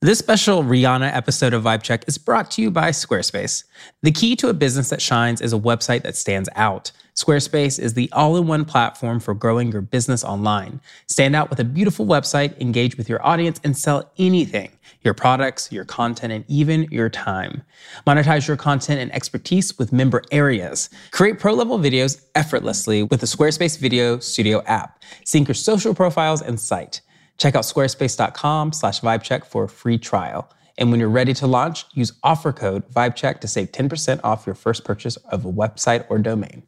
This special Rihanna episode of Vibe Check is brought to you by Squarespace. The key to a business that shines is a website that stands out. Squarespace is the all in one platform for growing your business online. Stand out with a beautiful website, engage with your audience, and sell anything your products, your content, and even your time. Monetize your content and expertise with member areas. Create pro level videos effortlessly with the Squarespace Video Studio app. Sync your social profiles and site. Check out squarespace.com slash vibecheck for a free trial. And when you're ready to launch, use offer code VIBECHECK to save 10% off your first purchase of a website or domain.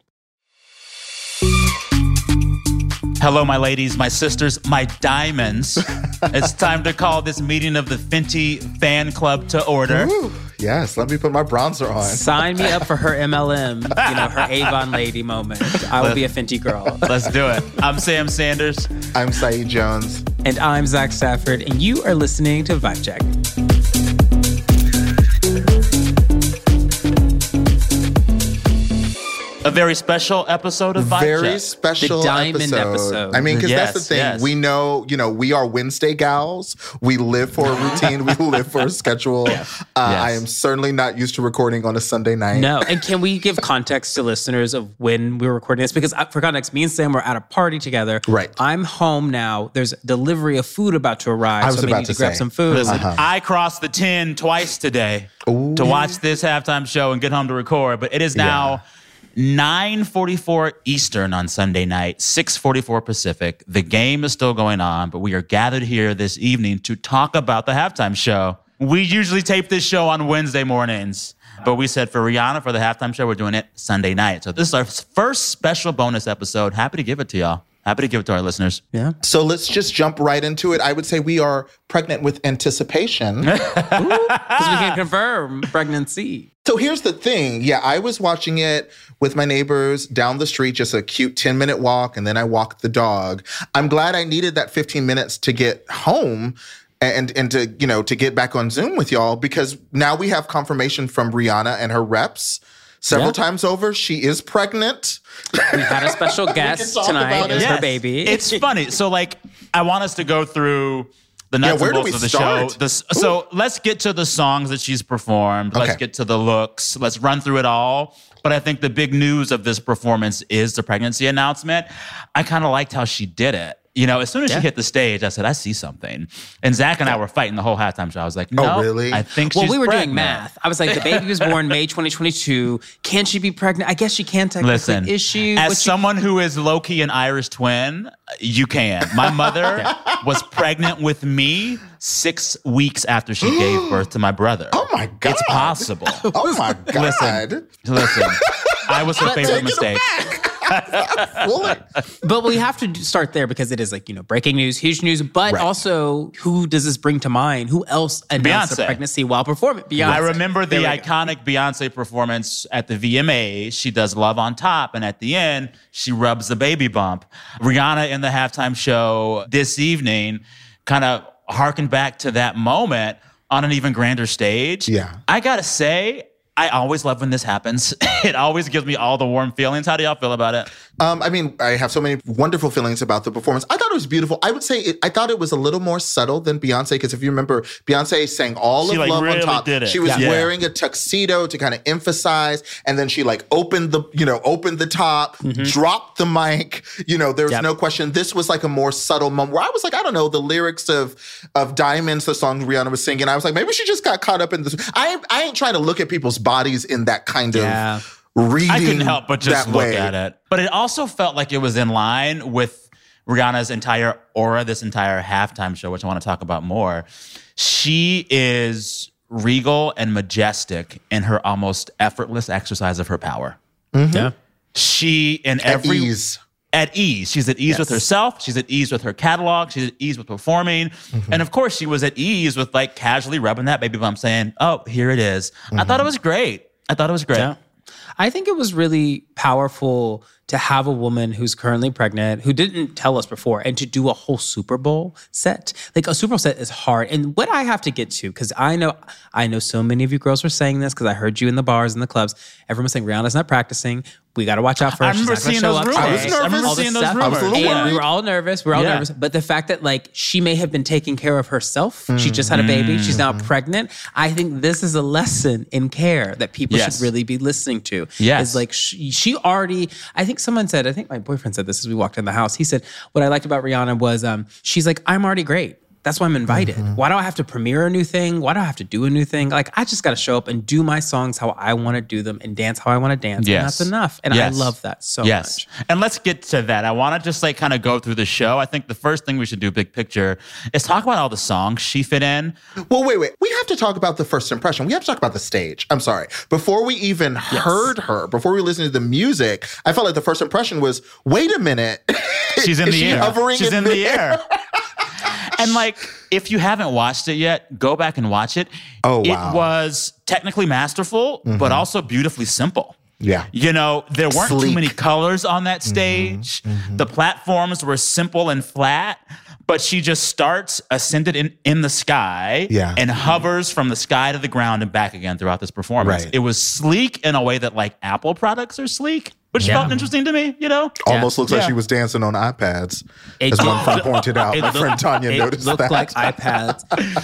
Hello, my ladies, my sisters, my diamonds. it's time to call this meeting of the Fenty fan club to order. Ooh, yes, let me put my bronzer on. Sign me up for her MLM, you know, her Avon lady moment. I will be a Fenty girl. Let's do it. I'm Sam Sanders. I'm Saeed Jones. And I'm Zach Stafford, and you are listening to Vibe Check. A very special episode of Vibe Very Check. special The diamond episode. episode. I mean, because that's the thing. yes. We know, you know, we are Wednesday gals. We live for a routine. we live for a schedule. Uh, I am certainly not used to recording on a Sunday night. No, and can we give context to listeners of when we were recording this? Because uh, for context, me and Sam were at a party together. Right. I'm home now. There's delivery of food about to arrive. I was so I about need to, to grab say. some food. Listen, I crossed the 10 twice today to watch this halftime show and get home to record, but it is now 9:44 Eastern on Sunday night, 6:44 Pacific. The game is still going on, but we are gathered here this evening to talk about the halftime show. We usually tape this show on Wednesday mornings. But we said for Rihanna for the halftime show, we're doing it Sunday night. So this is our first special bonus episode. Happy to give it to y'all. Happy to give it to our listeners. yeah. So let's just jump right into it. I would say we are pregnant with anticipation. Because we can confirm pregnancy. So here's the thing. Yeah, I was watching it with my neighbors down the street, just a cute 10 minute walk, and then I walked the dog. I'm glad I needed that 15 minutes to get home and and to, you know, to get back on Zoom with y'all because now we have confirmation from Rihanna and her reps several Yeah. times over. She is pregnant. We had a special guest tonight. about It was it. her baby. It's funny. So, like, I want us to go through the nuts Yeah, where and do bolts we of the start? show. This, so, let's get to the songs that she's performed. Let's Okay. get to the looks. Let's run through it all. But I think the big news of this performance is the pregnancy announcement. I kind of liked how she did it. You know, as soon as Yeah. she hit the stage, I said, I see something. And Zach and I were fighting the whole halftime show. I was like, no, Oh, really? I think well, she's we were pregnant. doing math. I was like, the baby was born May 2022. Can she be pregnant? I guess she can technically. Listen, is she? as was she- someone who is low key an Irish twin, you can. My mother was pregnant with me six weeks after she gave birth to my brother. Oh my God. It's possible. Oh my God. Listen. Listen, I was her favorite mistake. Fully. But we have to start there because it is like, you know, breaking news, huge news. But Right. also, who does this bring to mind? Who else announced Beyonce. a pregnancy while performing? Beyonce. I remember the There we go. iconic Beyonce performance at the VMAs. She does Love on Top, and at the end, she rubs the baby bump. Rihanna in the halftime show this evening kind of harkened back to that moment on an even grander stage. Yeah. I gotta say, I always love when this happens. it always gives me all the warm feelings. How do y'all feel about it? Um, I mean, I have so many wonderful feelings about the performance. I thought it was beautiful. I would say it, I thought it was a little more subtle than Beyonce because if you remember, Beyonce sang all She, of like, Love really on Top. did it. She was Yeah. wearing a tuxedo to kind of emphasize, and then she like opened the you know opened the top, dropped the mic. You know, there's Yep. no question. This was like a more subtle moment where I was like, I don't know, the lyrics of of Diamonds, the song Rihanna was singing. I was like, maybe she just got caught up in this. I I ain't trying to look at people's bodies in that kind Yeah. of reading. I couldn't help but just that look way. at it. But it also felt like it was in line with Rihanna's entire aura, this entire halftime show, which I want to talk about more. She is regal and majestic in her almost effortless exercise of her power. Yeah. She in At every ease. At ease. She's at ease with herself. She's at ease with her catalog. She's at ease with performing. Mm-hmm. And of course, she was at ease with like casually rubbing that baby bump, saying, "Oh, here it is." I mm-hmm. thought it was great. I thought it was great. Yeah. I think it was really powerful to have a woman who's currently pregnant, who didn't tell us before, and to do a whole Super Bowl set. Like a Super Bowl set is hard. And what I have to get to, because I know I know so many of you girls were saying this because I heard you in the bars and the clubs. Everyone was saying Rihanna's not practicing. We got to watch out for her. I remember She's not seeing those rumors. I was nervous. I remember All this seeing those stuff. I was rumors. little And we were all nervous. We were all Yeah. nervous. But the fact that like she may have been taking care of herself. She just had a baby. She's now Mm-hmm. pregnant. I think this is a lesson in care that people Yes. should really be listening to. Yes. Is like she, she already, I think someone said, I think my boyfriend said this as we walked in the house. He said, what I liked about Rihanna was um, she's like, I'm already great. That's why I'm invited. Mm-hmm. Why do I have to premiere a new thing? Why do I have to do a new thing? Like, I just got to show up and do my songs how I want to do them and dance how I want to dance. Yes. And that's enough. And Yes. I love that so yes. much. And let's get to that. I want to just like kind of go through the show. I think the first thing we should do, big picture, is talk about all the songs she fit in. Well, wait, wait. We have to talk about the first impression. We have to talk about the stage. I'm sorry. Before we even heard her, before we listened to the music, I felt like the first impression was, wait a minute. She's in the she air. hovering She's in in, the the air. and like, if you haven't watched it yet, go back and watch it. Oh, It wow. Mm-hmm. was technically masterful, but also beautifully simple. Yeah. You know, there weren't too many colors on that Mm-hmm. stage. The platforms were simple and flat, but she just starts ascended in, in the sky Yeah. and hovers from the sky to the ground and back again throughout this performance. Right. It was sleek in a way that like Apple products are sleek, which Yeah. felt interesting to me, you know? Almost looks like Yeah. she was dancing on iPads, It- as one friend pointed out. My looked- friend Tanya it noticed looked that. like iPads.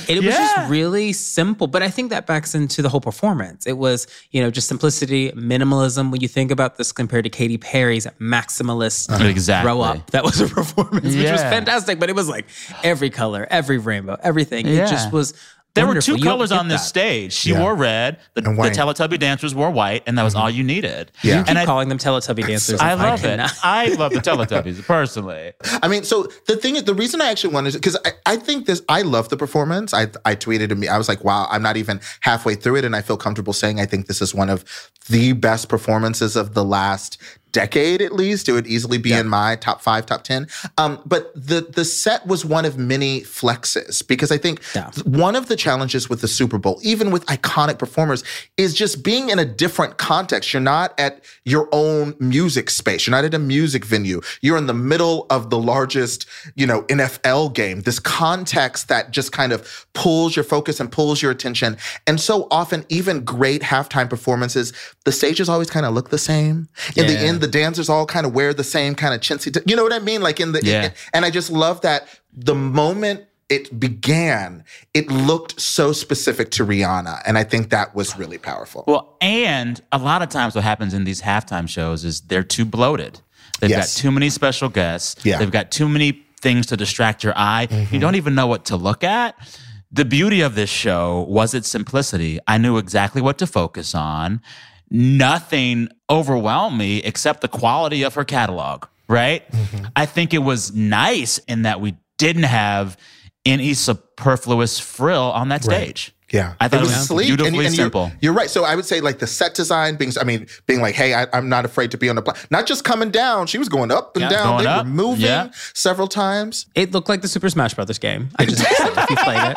It was Yeah. just really simple, but I think that backs into the whole performance. It was, you know, just simplicity, minimalism. When you think about this compared to Katy Perry's maximalist Exactly. Uh-huh. grow up, that was a performance, which was fantastic. But it was like every color, every rainbow, everything. It just was. There were two You colors on this that. stage. She Yeah. wore red. The, the And white. Mm-hmm. Teletubby dancers wore white, and that was all you needed. Yeah. You keep And I, calling them Teletubby dancers. I and love it. I love the Teletubbies personally. I mean, so the thing is, the reason I actually wanted to, because I, I think this, I love the performance. I, I tweeted to me, I was like, wow, I'm not even halfway through it. And I feel comfortable saying I think this is one of the best performances of the last decade, at least. It would easily be in my top five, top 10. Um, but the, the set was one of many flexes because I think Yeah. one of the challenges with the Super Bowl, even with iconic performers, is just being in a different context. You're not at your own music space. You're not at a music venue. You're in the middle of the largest, you know, NFL game. This context that just kind of pulls your focus and pulls your attention. And so often, even great halftime performances, the stages always kind of look the same. In the Yeah. end, the dancers all kind of wear the same kind of chintzy. T- you know what I mean? Like in the Yeah. and I just love that the moment it began, it looked so specific to Rihanna. And I think that was really powerful. Well, and a lot of times what happens in these halftime shows is they're too bloated. They've Yes. got too many special guests. Yeah. Mm-hmm. They've got too many things to distract your eye. You don't even know what to look at. The beauty of this show was its simplicity. I knew exactly what to focus on. Nothing overwhelmed me except the quality of her catalog, right? Mm-hmm. I think it was nice in that we didn't have any superfluous frill on that stage. Yeah, I thought it was beautifully you're- simple. You're, right. So I would say like the set design being, I mean, being like, hey, I, I'm not afraid to be on the platform. Not just coming down. She was going up and Yeah. down. They up. were moving Yeah. several times. It looked like the Super Smash Brothers game. I just if you played it,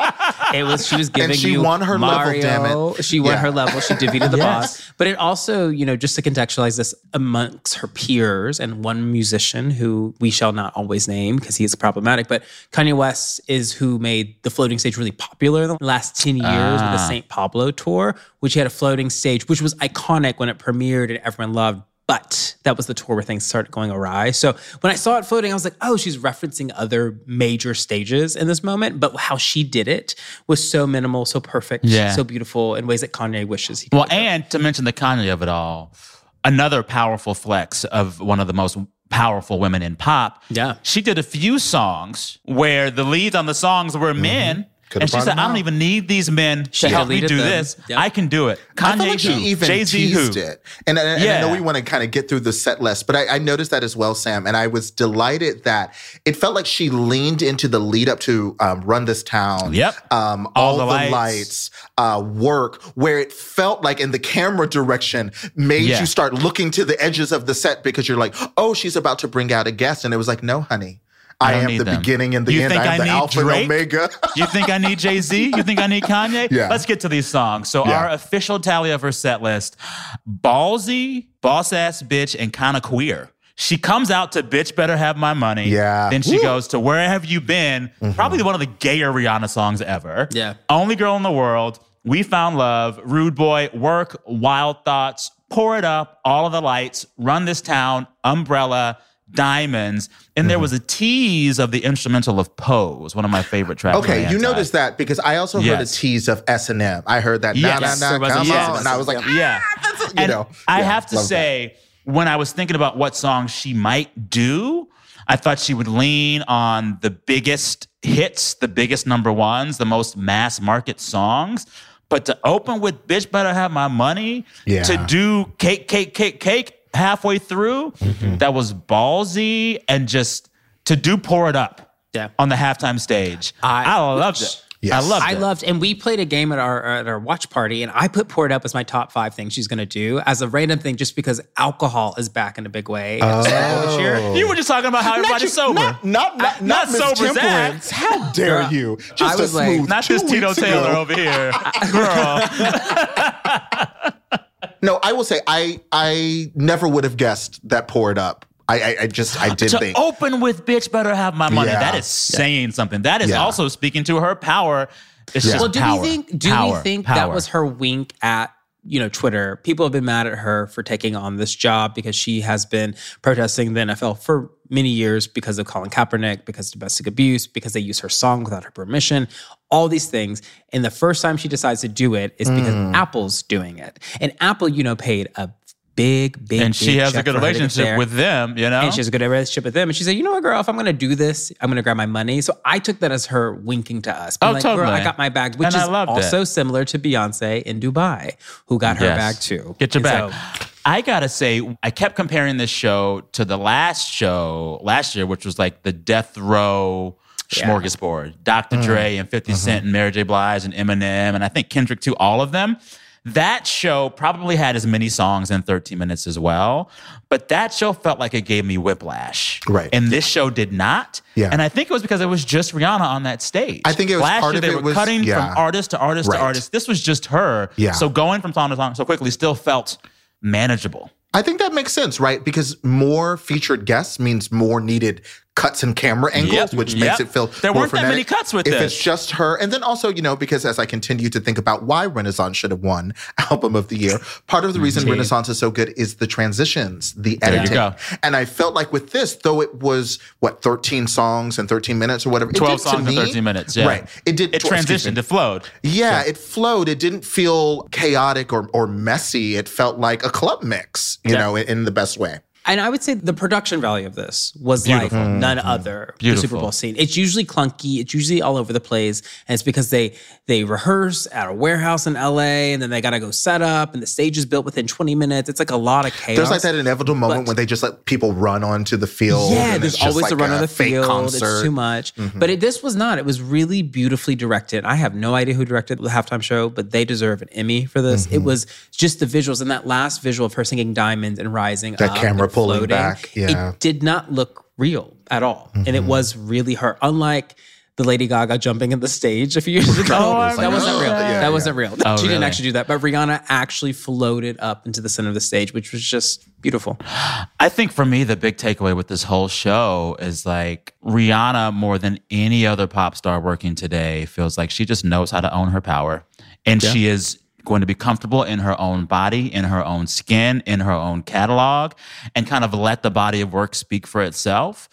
it was she was giving she you won her level, Mario. damn it. She won Yeah. her level. She defeated the Yes. boss. But it also, you know, just to contextualize this amongst her peers and one musician who we shall not always name because he is problematic. But Kanye West is who made the floating stage really popular in the last ten years with the Ah. St. Pablo tour, which had a floating stage, which was iconic when it premiered and everyone loved. But that was the tour where things started going awry. So when I saw it floating, I was like, oh, she's referencing other major stages in this moment. But how she did it was so minimal, so perfect, Yeah. so beautiful in ways that Kanye wishes he could. Well, and to mention the Kanye of it all, another powerful flex of one of the most powerful women in pop. Yeah. She did a few songs where the leads on the songs were men. Could've and she said, I don't even need these men She to help me do them. this. Yep. I can do it. I feel like she even Jay-Z who? teased it. And, and, and I know we want to kind of get through the set list, but I, I noticed that as well, Sam. And I was delighted that it felt like she leaned into the lead up to um, Run This Town. Yep. Um, All all, the the, lights. lights, uh, work, where it felt like in the camera direction made Yeah. you start looking to the edges of the set because you're like, oh, she's about to bring out a guest. And it was like, no, honey. I, don't am the them. beginning and the You end. think I am I the need alpha Drake? and omega. You think I need Jay Z? You think I need Kanye? Yeah. Let's get to these songs. So, Yeah. our official tally of her set list Ballsy, Boss Ass Bitch, and Kinda Queer. She comes out to Bitch Better Have My Money. Yeah. Then she Woo. Mm-hmm. goes to Where Have You Been? Probably one of the gayer Rihanna songs ever. Yeah. Only Girl in the World, We Found Love, Rude Boy, Work, Wild Thoughts, pour it up, all of the lights, run this town, umbrella, diamonds. And there Mm-hmm. was a tease of the instrumental of Pose, one of my favorite tracks. Okay, you noticed that because I also heard a tease of S and M. I heard that. Nah, Yes, nah, there nah, was come tease on, and I was like, S&M. Yeah. you and know, I yeah, have to love that. say, when I was thinking about what song she might do, I thought she would lean on the biggest hits, the biggest number ones, the most mass market songs. But to open with Bitch Better Have My Money, Yeah. to do Cake, Cake, Cake, Cake halfway through, Mm-hmm. that was ballsy and just to do Pour It Up Yeah. on the halftime stage. I- I, loved it. Yes. I loved I it. loved, and we played a game at our at our watch party, and I put "Pour It Up" as my top five things she's gonna do as a random thing, just because alcohol is back in a big way at the Super Bowl this year. You were just talking about how everybody's sober. Not, not, not, Not not, sober Zach. How dare Girl, you? I Just a was like- Not two this Tito Taylor ago. over here. Girl. No, I will say I I never would have guessed that Pour It Up. I I, I just I did to think. open with bitch better have my money. Yeah. That is saying something. That is Yeah. also speaking to her power. It's Yeah. just Well, do power. we think do Power. we think Power. that was her wink at you know Twitter? People have been mad at her for taking on this job because she has been protesting the NFL for many years because of Colin Kaepernick, because of domestic abuse, because they use her song without her permission, all these things. And the first time she decides to do it is because Mm. Apple's doing it, and Apple, you know, paid a big, big, and she big has a good for her to get relationship with them, you know? And she has a good relationship with them. And she said, you know what, girl, if I'm going to do this, I'm going to grab my money. So I took that as her winking to us. being Oh, like, girl, totally. I got my bag, which And I is loved it. also similar to Beyonce in Dubai, who got her Yes. bag too. Get your And bag. so- I gotta say, I kept comparing this show to the last show last year, which was like the Death Row Yeah. smorgasbord. Dr. Mm-hmm. Dre and 50 mm-hmm. Cent and Mary J. Blige and Eminem, and I think Kendrick too, all of them. That show probably had as many songs in 13 minutes as well, but that show felt like it gave me whiplash. Right. And this show did not. Yeah. And I think it was because it was just Rihanna on that stage. I think it was Last part year of they were was- cutting yeah. from artist to artist Right. to artist. This was just her. Yeah. So going from song to song so quickly still felt manageable. I think that makes sense, right? Because more featured guests means more needed cuts and camera angles, Yep, which yep. makes it feel There weren't that many cuts with if this. it's just her, and then also you know because as I continue to think about why Renaissance should have won Album of the Year, part of the reason Indeed. Renaissance is so good is the transitions, the you editing, go. and I felt like with this, though it was what thirteen songs and thirteen minutes or whatever, it 12 did songs me- 13 minutes. Yeah. right? It did. It tw- transitioned, it flowed. Yeah, it flowed. It didn't feel chaotic or, or messy. It felt like a club mix, you Yeah. know, in, in the best way. And I would say the production value of this was like none other the Super Bowl scene. It's usually clunky. It's usually all over the place, and it's because they they rehearse at a warehouse in LA, and then they got to go set up, and the stage is built within 20 minutes. It's like a lot of chaos. There's like that inevitable moment when they just let people run onto the field. Yeah, and there's it's just always like a run on the field. Concert. Mm-hmm. It's too much. But it, this was not. It was really beautifully directed. I have no idea who directed the halftime show, but they deserve an Emmy for this. Mm-hmm. It was just the visuals and that last visual of her singing Diamonds and rising That up camera and pulling floating, back, yeah. Mm-hmm. It did not look real at all. And it was really her. Unlike the Lady Gaga jumping in the stage a few years ago. I that wasn't remember real. that. Yeah, wasn't real. Oh, she didn't actually do that. But Rihanna actually floated up into the center of the stage, which was just beautiful. I think for me, the big takeaway with this whole show is like Rihanna, more than any other pop star working today, feels like she just knows how to own her power. And she is going to be comfortable in her own body, in her own skin, in her own catalog, and kind of let the body of work speak for itself.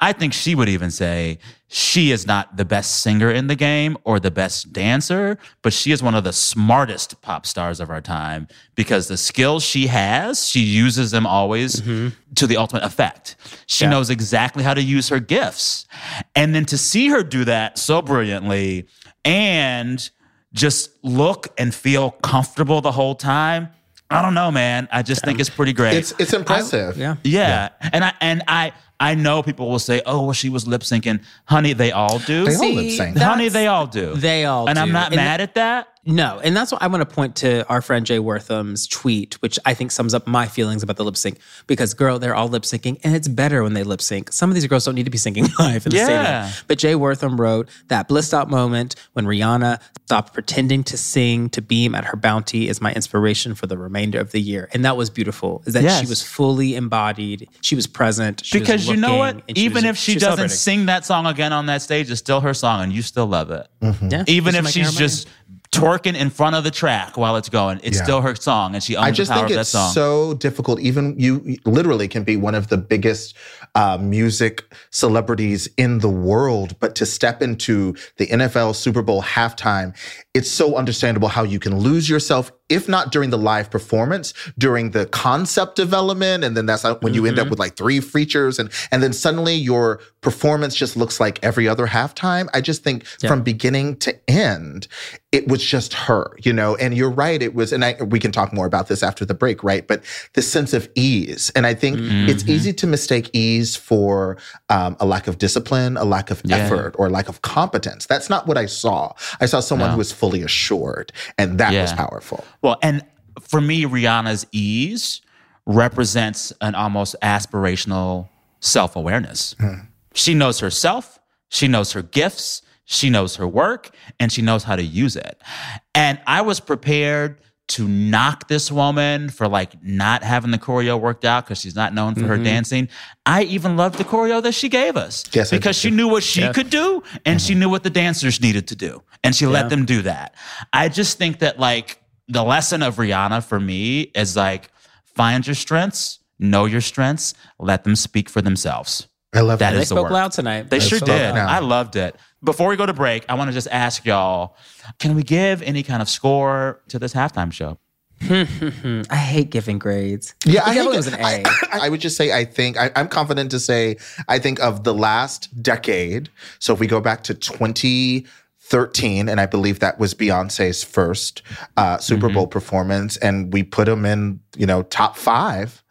I think she would even say she is not the best singer in the game or the best dancer, but she is one of the smartest pop stars of our time because the skills she has, she uses them always mm-hmm. to the ultimate effect. She knows exactly how to use her gifts. And then to see her do that so brilliantly and just look and feel comfortable the whole time. I don't know, man. I just think it's pretty great. It's it's impressive. Yeah. Yeah. And I and I I know people will say, "Oh, well, she was lip syncing." Honey, they all do. They all lip sync. Honey, they all do. They all And I'm not And mad at that. No, and that's what I want to point to our friend Jay Wortham's tweet, which I think sums up my feelings about the lip sync. Because girl, they're all lip syncing, and it's better when they lip sync. Some of these girls don't need to be singing live in the Yeah. stadium. But Jay Wortham wrote that blissed out moment when Rihanna stopped pretending to sing to beam at her bounty is my inspiration for the remainder of the year, and that was beautiful. Is that Yes. she was fully embodied, she was present, she was Because you know what? looking, she Even was- if she, was doesn't sing that song again on that stage, it's still her song and you still love it. Mm-hmm. Yeah, Even if she's just twerking in front of the track while it's going. It's Yeah. still her song, and she owns I just the power think of that it's song. so difficult. Even you you literally can be one of the biggest uh, music celebrities in the world, but to step into the NFL Super Bowl halftime, it's so understandable how you can lose yourself, if not during the live performance, during the concept development, and then that's when you end up with like three features, and and then suddenly your performance just looks like every other halftime. I just think Yeah. from beginning to end, it was just her, you know. And you're right, it was, and I, we can talk more about this after the break, right? But this sense of ease, and I think it's Mm-hmm. easy to mistake ease for um, a lack of discipline, a lack of Yeah. effort, or a lack of competence. That's not what I saw. I saw someone No. who was fully assured, and that was powerful. Well, and for me, Rihanna's ease represents an almost aspirational self awareness. Hmm. She knows herself, she knows her gifts, she knows her work, and she knows how to use it. And I was prepared to knock this woman for like not having the choreo worked out because she's not known for her dancing. I even loved the choreo that she gave us Yes, because she knew what she could do and she knew what the dancers needed to do and she let them do that. I just think that like the lesson of Rihanna for me is like find your strengths, know your strengths, let them speak for themselves. I love That that. They the spoke work. loud tonight. They sure did. now. I loved it. Before we go to break, I want to just ask y'all, can we give any kind of score to this halftime show? I hate giving grades. Yeah, I I think think it was an A. I, I would just say I think I, I'm confident to say I think of the last decade. So if we go back to 2013, and I believe that was Beyonce's first uh, Super Bowl performance, and we put them in you know top five.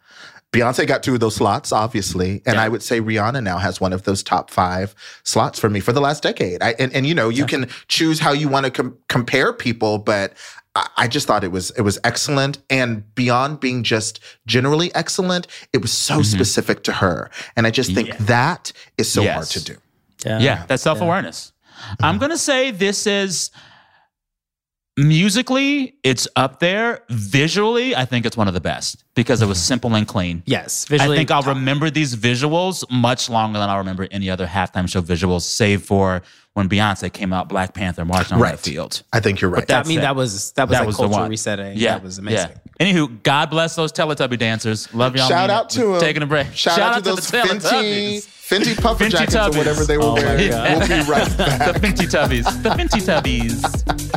Beyonce got two of those slots, obviously, and I would say Rihanna now has one of those top five slots for me for the last decade. I, and, and you know, you can choose how you want to com- compare people, but I, I just thought it was it was excellent, and beyond being just generally excellent, it was so specific to her, and I just think Mm-hmm. Yeah. that is so hard to do. Yeah, that's self awareness. I'm going to say this is musically, it's up there. Visually, I think it's one of the best because it was mm-hmm. simple and clean. Yes, I think I'll remember these visuals much longer than I'll remember any other halftime show visuals, save for when Beyonce came out, Black Panther marching on Right. that field. I think you're right. I mean, it. that was that was That like was the cultural one. resetting. Yeah, that was amazing. Yeah. Anywho, God bless those Teletubby dancers. Love y'all. Shout out to them. taking a break. Shout, out, to the those Fenty, Teletubbies. Fenty puffer Fenty jackets or whatever they oh were Oh wearing. We'll be right back. the Fenty Tubbies. The Fenty Tubbies.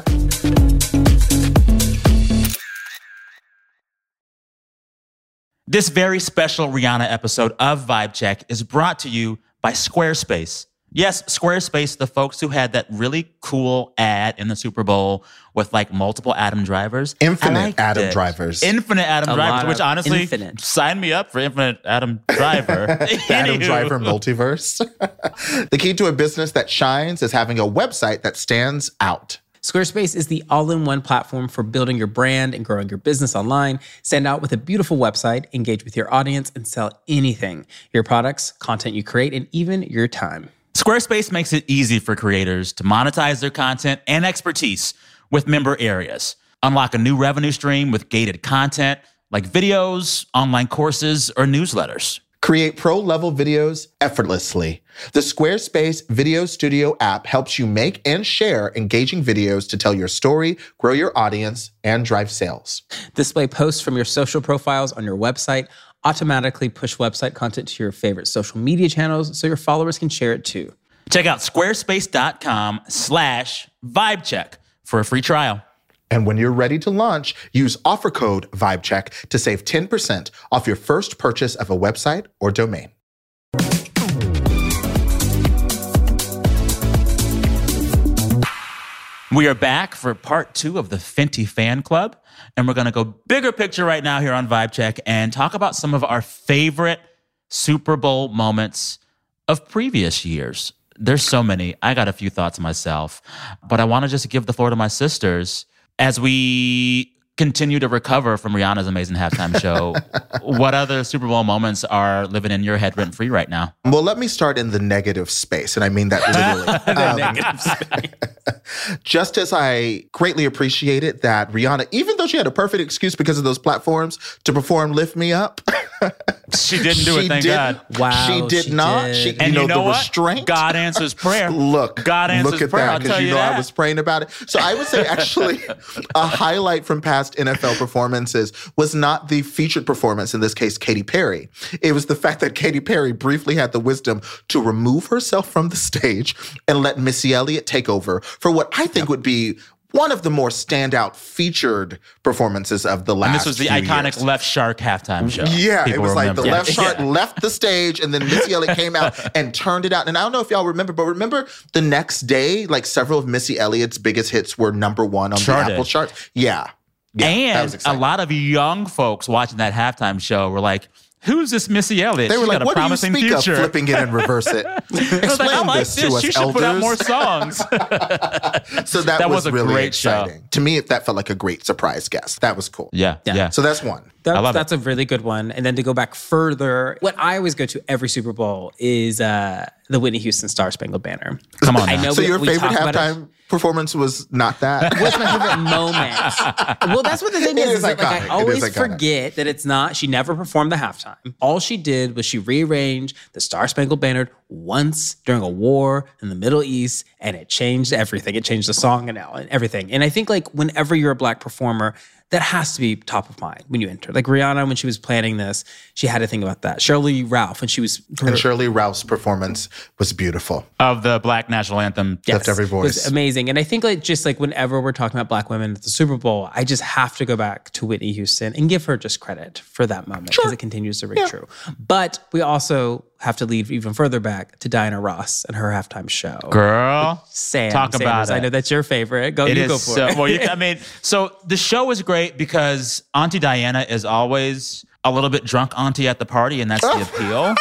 This very special Rihanna episode of Vibe Check is brought to you by Squarespace. Yes, Squarespace, the folks who had that really cool ad in the Super Bowl with like multiple Adam drivers. Infinite Adam it. drivers. Infinite Adam A drivers, which honestly, infinite. sign me up for Infinite Adam Driver. The Adam Driver multiverse. the key to a business that shines is having a website that stands out. Squarespace is the all in one platform for building your brand and growing your business online. Stand out with a beautiful website, engage with your audience, and sell anything your products, content you create, and even your time. Squarespace makes it easy for creators to monetize their content and expertise with member areas. Unlock a new revenue stream with gated content like videos, online courses, or newsletters. Create pro level videos effortlessly. The Squarespace Video Studio app helps you make and share engaging videos to tell your story, grow your audience, and drive sales. Display posts from your social profiles on your website, automatically push website content to your favorite social media channels so your followers can share it too. Check out squarespace.com slash vibecheck for a free trial. And when you're ready to launch, use offer code VIBECHECK to save 10% off your first purchase of a website or domain. We are back for part two of the Fenty Fan Club. And we're going to go bigger picture right now here on Vibe Check and talk about some of our favorite Super Bowl moments of previous years. There's so many. I got a few thoughts myself, but I want to just give the floor to my sisters as we continue to recover from Rihanna's amazing halftime show. what other Super Bowl moments are living in your head rent free right now? Well, let me start in the negative space, and I mean that literally. Um, just as I greatly appreciated that Rihanna, even though she had a perfect excuse because of those platforms to perform Lift Me Up, She didn't do she it, thank did, God. Wow, She did she not. did. She, And you know, you know the what? restraint. God answers prayer. Look, God answers look at prayer. that because you you know I was praying about it. So I would say actually a highlight from past NFL performances was not the featured performance, in this case, Katy Perry. It was the fact that Katy Perry briefly had the wisdom to remove herself from the stage and let Missy Elliott take over for what I think would be one of the more standout featured performances of the last. And this was the iconic years. Left Shark halftime show. Yeah, People it was like the remember. left shark Yeah. left the stage, and then Missy Elliott came out and turned it out. And I don't know if y'all remember, but remember the next day, like several of Missy Elliott's biggest hits were number one on Charted. the Apple chart. Yeah, yeah, and a lot of young folks watching that halftime show were like, "Who's this Missy Elliott? They were She's like, got a "What do you speak future." of flipping it and reverse it?" I was like, Explain I like this, this. to us, She should put out more songs. So that, That was, was a really great show. to me. That felt like a great surprise guest. That was cool. yeah, Yeah. yeah. So that's one. That, I love that's a really good one. And then to go back further, what I always go to every Super Bowl is uh, the Whitney Houston Star Spangled Banner. Come on, I now. know So we, your we favorite talk about it. halftime performance was not that. What's my favorite moment? Well, that's what the thing is. is is like, I always forget that it's not. She never performed the halftime. All she did was she rearranged the Star Spangled Banner once during a war in the Middle East, and it changed everything. It changed the song and and everything. And I think like whenever you're a black performer. That has to be top of mind when you enter. Like Rihanna, when she was planning this, she had to think about that. Sheryl Lee Ralph, when she was and Sheryl Lee Ralph's performance was beautiful. of the Black National Anthem. Lift every It was voice. amazing. And I think like just like whenever we're talking about black women at the Super Bowl, I just have to go back to Whitney Houston and give her just credit for that moment because it continues to ring true. But we also have to leave even further back to Diana Ross and her halftime show. Girl, Sam talk about Sanders. I know that's your favorite. Go, It you is go for so it. well. You, I mean, so the show is great because Auntie Diana is always a little bit drunk auntie at the party, and that's the appeal.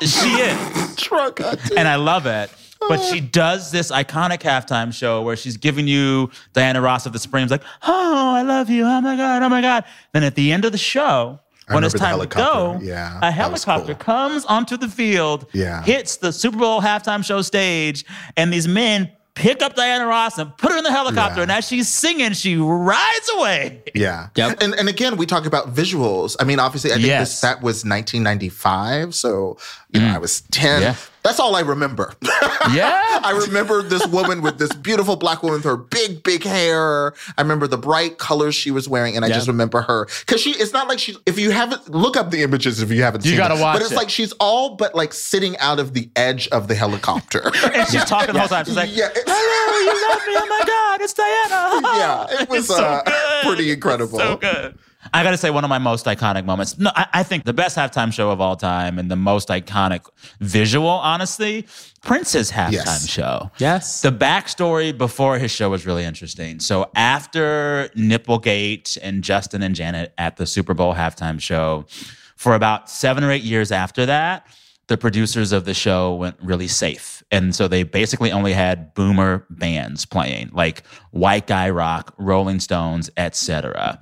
she is, Drunk auntie. and I love it. But she does this iconic halftime show where she's giving you Diana Ross of the Supremes, like, "Oh, I love you. Oh my god. Oh my god." Then at the end of the show, when it's time to go. Yeah, a helicopter cool. comes onto the field, Yeah. hits the Super Bowl halftime show stage, and these men pick up Diana Ross and put her in the helicopter. Yeah. And as she's singing, she rides away. Yeah. Yep. And and again, we talk about visuals. I mean, obviously, I think Yes. this that was 1995. So, you know, mm. I was 10. Yeah. That's all I remember. Yeah. I remember this woman with this beautiful black woman with her big, big hair. I remember the bright colors she was wearing, and I Yeah. just remember her because she. It's not like she. If you haven't look up the images, if you haven't, You seen gotta it. watch But it's it. like she's all but like sitting out of the edge of the helicopter. And she's talking the whole time. She's like, yeah, Hello, you love me. Oh my God, it's Diana. yeah, it was It's so uh, good. pretty incredible. So good. I got to say, one of my most iconic moments. No, I, I think the best halftime show of all time and the most iconic visual, honestly, Prince's halftime Yes. show. yes. The backstory before his show was really interesting. So after Nipplegate and Justin and Janet at the Super Bowl halftime show, for about seven or eight years after that, the producers of the show went really safe. And so they basically only had boomer bands playing, like White Guy Rock, Rolling Stones, etc.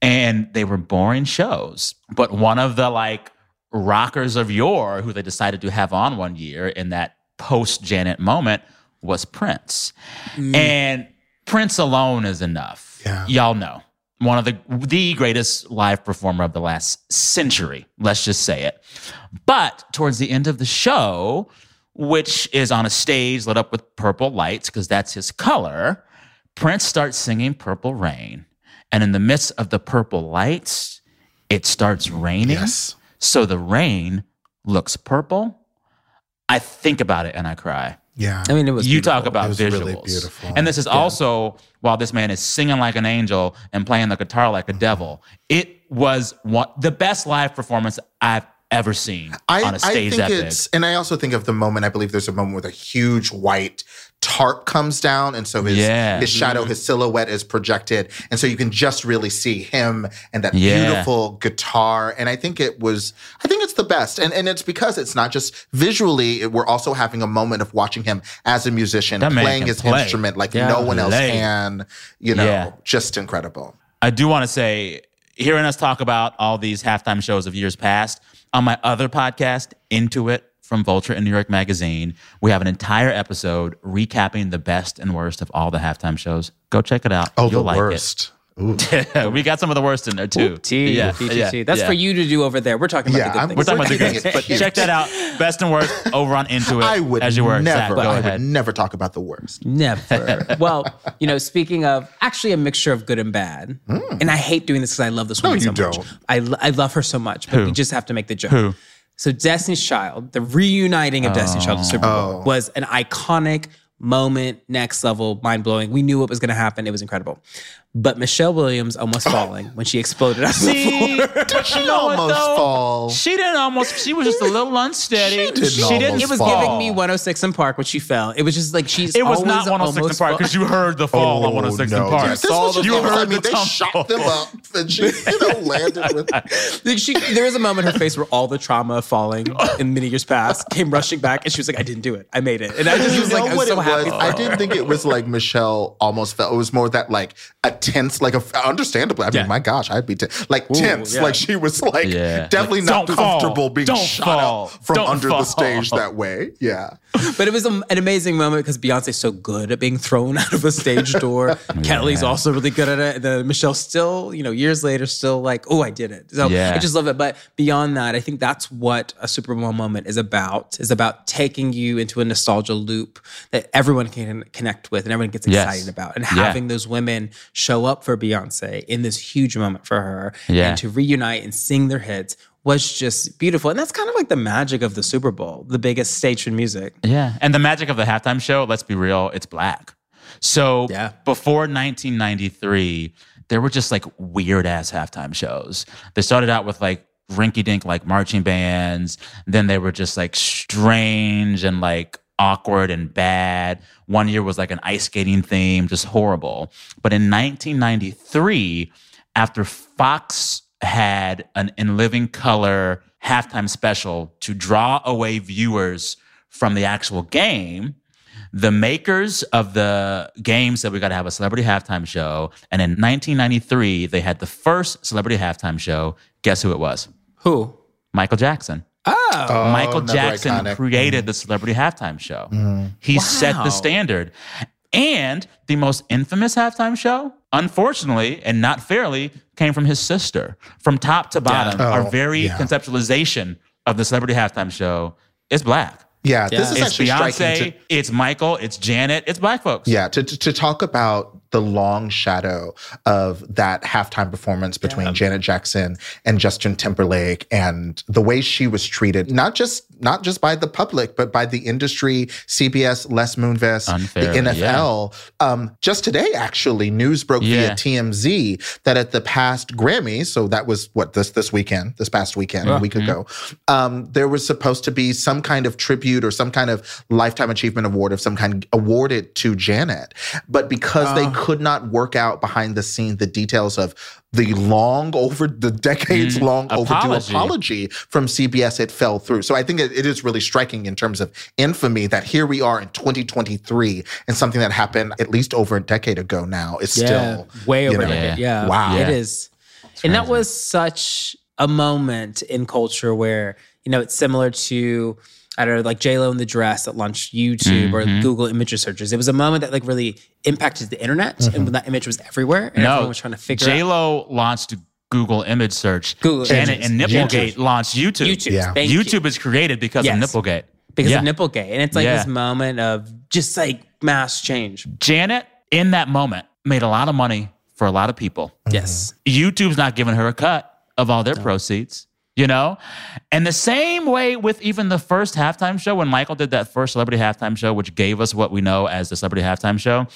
And they were boring shows. But one of the like rockers of yore who they decided to have on one year in that post Janet moment was Prince. Mm. And Prince alone is enough. Yeah. Y'all know. One of the the greatest live performer of the last century, let's just say it. But towards the end of the show, which is on a stage lit up with purple lights because that's his color, Prince starts singing Purple Rain. And in the midst of the purple lights, it starts raining. Yes. So the rain looks purple. I think about it and I cry. Yeah. I mean, it was You beautiful. talk about It was visuals. really beautiful. And this is also while this man is singing like an angel and playing the guitar like a mm-hmm. devil. It was one the best live performance I've ever seen I, on a stage I think that big. it's, and I also think of the moment. I believe there's a moment with a huge white tarp comes down, and so his Yeah. his shadow, mm-hmm. his silhouette is projected, and so you can just really see him and that Yeah. beautiful guitar. And I think it was, I think it's the best, and and it's because it's not just visually. We're also having a moment of watching him as a musician That playing his play. instrument like Yeah. no one else Play. can. You know, Yeah. just incredible. I do want to say, hearing us talk about all these halftime shows of years past, on my other podcast, Into It from Vulture and New York Magazine, we have an entire episode recapping the best and worst of all the halftime shows. Go check it out. Oh, You'll the like worst. we got some of the worst in there too. T, yeah, T, T, yeah, That's yeah. for you to do over there. We're talking about Yeah, the good I'm- things. We're talking about the good. keeping But it check that out. Best and worst over on Into It. I would as you were. Zach, never, go I ahead. would never talk about the worst. Never. well, you know, speaking of actually a mixture of good and bad, hmm. and I hate doing this because I love this woman you so much. don't. I, I love her so much, but we just have to make the joke. Who? So Destiny's Child, the reuniting of Destiny's Child, the Super Bowl, oh. was an iconic moment, next level, mind blowing. We knew what was going to happen. It was incredible. But Michelle Williams almost falling when she exploded out of the See, floor. but She you know what, almost though? fall. She didn't almost. She was just a little unsteady. She didn't She almost It was fall. giving me 106 & Park when she fell. It was just like she's It was not 106 & Park because you heard the fall on Oh, 106 no. Oh in Park. Yeah, this was you just- heard I mean, the they tumble. shot them up, and she, you know, landed with. Like she, there was a moment in her face where all the trauma of falling in many years past came rushing back, and she was like, "I didn't do it. I made it." And I just was like, I was what so happy. Was? I didn't think it was like Michelle almost felt. It was more that like a tense, like a understandably. I mean, Yeah. my gosh, I'd be tense. like tense. yeah. Like she was like Yeah. definitely Like, not don't fall. comfortable being Don't shot fall. out from Don't under fall. the stage that way. Yeah. But it was a, an amazing moment because Beyonce's so good at being thrown out of a stage door. Kelly's also really good at it. And then Michelle still, you know, years later, still like, oh, I did it. So Yeah. I just love it. But beyond that, I think that's what a Super Bowl moment is about, is about taking you into a nostalgia loop that everyone can connect with and everyone gets Yes. excited about. And Yeah. having those women show up for Beyonce in this huge moment for her Yeah. and to reunite and sing their hits was just beautiful. And that's kind of like the magic of the Super Bowl, the biggest stage in music. Yeah. And the magic of the halftime show, let's be real, it's black. So Yeah. before 1993, there were just like weird ass halftime shows. They started out with like rinky dink like marching bands. Then they were just like strange and like awkward and bad. One year was like an ice skating theme, just horrible. But in 1993, after Fox had an In Living Color halftime special to draw away viewers from the actual game, the makers of the game said we got to have a celebrity halftime show. And in 1993, they had the first celebrity halftime show. Guess who it was? Who? Michael Jackson. Oh, oh. Michael Jackson iconic. created the mm. celebrity halftime show. Mm. He set the standard. And the most infamous halftime show, unfortunately and not fairly, came from his sister. From top to bottom, Yeah. our Oh, very yeah. conceptualization of the celebrity halftime show is black. Yeah. This Yeah. is It's actually striking. Beyonce, To, it's Michael, it's Janet, it's black folks. yeah. To, to, to talk about the long shadow of that halftime performance between Janet Jackson and Justin Timberlake and the way she was treated, not just not just by the public, but by the industry, CBS, Les Moonves, Unfairly, the NFL. Um, just today, actually, news broke Yeah. via TMZ that at the past Grammys, so that was what this this weekend, this past weekend, a week ago, um, there was supposed to be some kind of tribute or some kind of lifetime achievement award of some kind awarded to Janet, but because they could not work out behind the scenes the details of the long over the decades mm-hmm. long overdue Apology. apology from CBS, it fell through. So I think it, it is really striking in terms of infamy that here we are in 2023 and something that happened at least over a decade ago now is still way you over know, a decade. Yeah. Wow. It Yeah. is. And that was such a moment in culture where, you know, it's similar to, I don't know, like Lo in the dress that launched YouTube or Mm-hmm. Google image searches. It was a moment that like really impacted the internet and when that image was everywhere and everyone was trying to figure J out Lo launched Google image search. Google Janet Images. and Nipplegate launched YouTube. YouTube. Yeah. Thank you. YouTube is created because Yes. of Nipplegate. because Yeah. of Nipplegate. And it's like Yeah. this moment of just like mass change. Janet, in that moment, made a lot of money for a lot of people. Yes. YouTube's not giving her a cut of all their proceeds, you know? And the same way with even the first halftime show, when Michael did that first celebrity halftime show, which gave us what we know as the celebrity halftime show,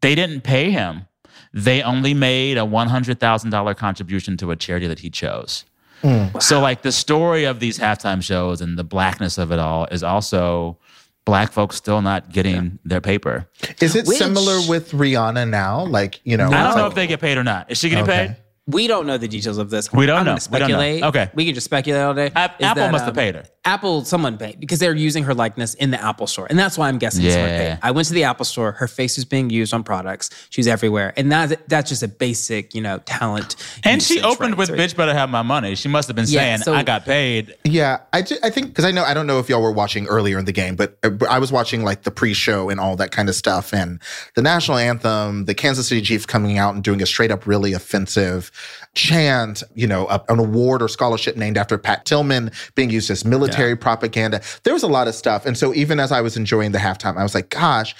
they didn't pay him. They only made a $100,000 contribution to a charity that he chose. Mm. So, like, the story of these halftime shows and the blackness of it all is also black folks still not getting their paper. Is it Which- similar with Rihanna now? Like, you know, I don't know like- if they get paid or not. Is she getting Okay. paid? We don't know the details of this. We don't I'm know. gonna We don't know. Okay. we can just speculate all day. App- Apple that, must have um, paid her. Apple, someone paid because they're using her likeness in the Apple Store, and that's why I'm guessing someone Yeah. paid. I went to the Apple Store. Her face was being used on products. She was everywhere, and that that's just a basic, you know, talent. And she opened right? with So- "Bitch, better have my money." She must have been Yeah, saying, so- "I got paid." Yeah, I, ju- I think because I know I don't know if y'all were watching earlier in the game, but uh, I was watching like the pre-show and all that kind of stuff, and the national anthem, the Kansas City Chiefs coming out and doing a straight up really offensive chant, you know, a, an award or scholarship named after Pat Tillman being used as military propaganda. There was a lot of stuff, and so even as I was enjoying the halftime, I was like, gosh.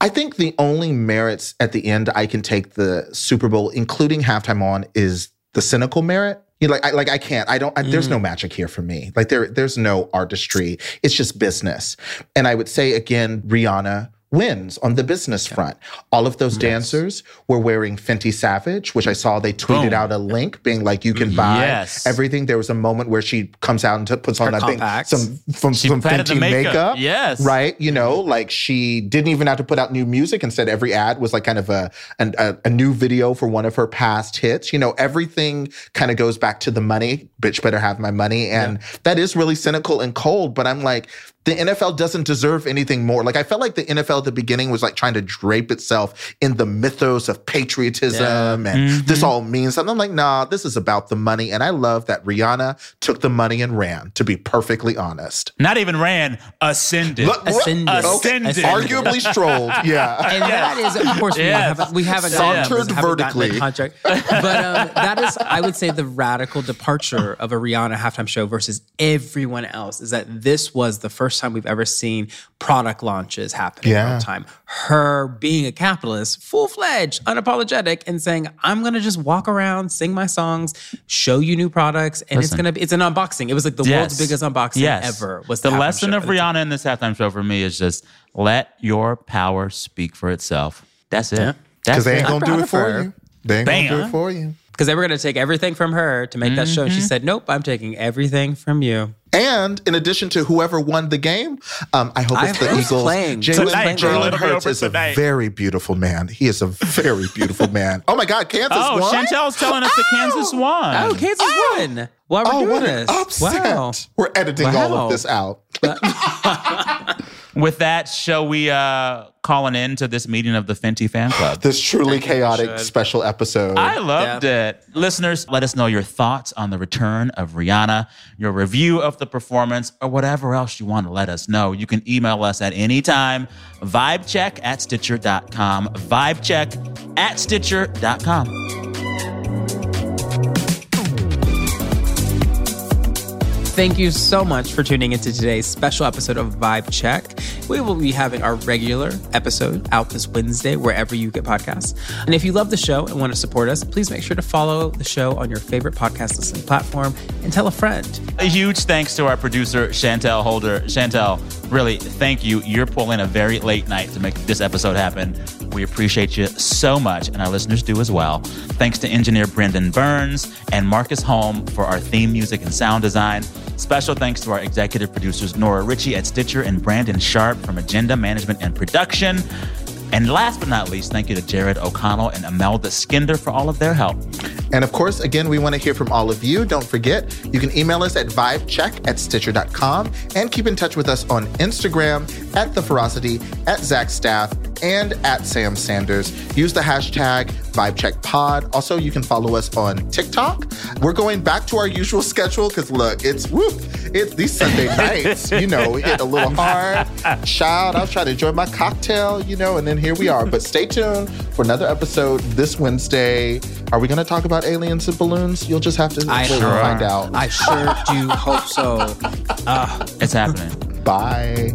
I think the only merits at the end I can take the Super Bowl, including halftime on, is the cynical merit. You know, like I like I can't. I don't. I, There's no mm. magic here for me. Like there, there's no artistry. It's just business. And I would say again, Rihanna wins on the business front. All of those dancers were wearing Fenty Savage, which I saw they tweeted Boom. out a link being like, you can buy Yes. everything. There was a moment where she comes out and t- puts on, Her think, compacts. some from She some Fenty makeup. makeup. Yes. Right. You know, like she didn't even have to put out new music. Instead, every ad was like kind of a an, a, a new video for one of her past hits. You know, everything kind of goes back to the money. Bitch, better have my money. And that is really cynical and cold. But I'm like, the NFL doesn't deserve anything more. Like I felt like the NFL at the beginning was like trying to drape itself in the mythos of patriotism and this all means something. I'm like, nah, this is about the money. And I love that Rihanna took the money and ran, to be perfectly honest. Not even ran, ascended. Look, what? Ascended. Okay. Ascended. Arguably strolled. Yeah. and that is, of course, we haven't we haven't Sauntered gotten, haven't gotten the vertically. contract, but um, that is, I would say, the radical departure of a Rihanna halftime show versus everyone else is that this was the first time we've ever seen product launches happen in Yeah. real time. Her being a capitalist, full fledged, unapologetic, and saying, "I'm going to just walk around, sing my songs, show you new products, and it's going to be it's an unboxing. It was like the world's biggest unboxing Yes. ever. Was the halftime lesson show. of Rihanna in this halftime show for me is just let your power speak for itself. That's it. Yeah. Because That's they it. ain't going to do it for her. you. They ain't going to do it for you. Because they were going to take everything from her to make that show. And Mm-hmm. she said, "Nope, I'm taking everything from you." And in addition to whoever won the game, um, I hope I- it's the who's Eagles. playing? Jalen, Who's playing? Jalen Hurts over is a very beautiful man. He is a very beautiful man. Oh my God, Kansas Oh, won. Chantel's telling us that Kansas won. Oh, Kansas won. While we're Oh, doing what an this. upset. Wow. We're editing all of this out. With that, shall we uh an end to this meeting of the Fenty fan club? This truly chaotic special episode. I loved it. Listeners, let us know your thoughts on the return of Rihanna, your review of the performance, or whatever else you want to let us know. You can email us at any time, vibecheck at stitcher.com, vibecheck at stitcher.com. Thank you so much for tuning into today's special episode of Vibe Check. We will be having our regular episode out this Wednesday, wherever you get podcasts. And if you love the show and want to support us, please make sure to follow the show on your favorite podcast listening platform and tell a friend. A huge thanks to our producer, Chantel Holder. Chantel, really, thank you. You're pulling a very late night to make this episode happen. We appreciate you so much, and our listeners do as well. Thanks to engineer Brendan Burns and Marcus Holm for our theme music and sound design. Special thanks to our executive producers, Nora Ritchie at Stitcher and Brandon Sharp from Agenda Management and Production. And last but not least, thank you to Jared O'Connell and Imelda Skinder for all of their help. And of course, again, we want to hear from all of you. Don't forget, you can email us at vibecheck at stitcher.com and keep in touch with us on Instagram at The Ferocity, at Zach Staff, and at Sam Sanders. Use the hashtag VibeCheckPod. Also, you can follow us on TikTok. We're going back to our usual schedule because look, it's whoop, it's these Sunday nights, you know, hit a little hard. Child, I was trying to enjoy my cocktail, you know, and then here we are. But stay tuned for another episode this Wednesday. Are we going to talk about aliens and balloons? You'll just have to I sure and find out. I sure do hope so. Ah, it's happening. Bye.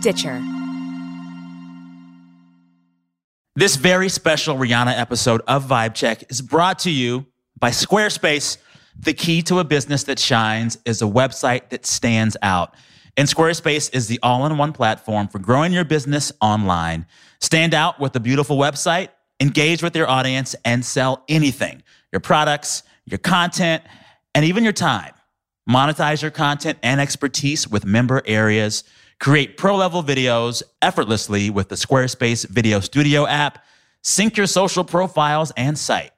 Stitcher. This very special Rihanna episode of Vibe Check is brought to you by Squarespace. The key to a business that shines is a website that stands out. And Squarespace is the all in one platform for growing your business online. Stand out with a beautiful website, engage with your audience, and sell anything your products, your content, and even your time. Monetize your content and expertise with member areas. Create pro level videos effortlessly with the Squarespace Video Studio app. Sync your social profiles and site.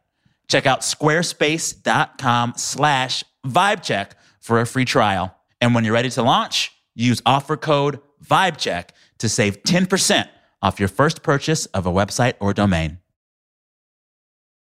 Check out squarespace.com slash vibecheck for a free trial. And when you're ready to launch, use offer code VIBECHECK to save 10% off your first purchase of a website or domain.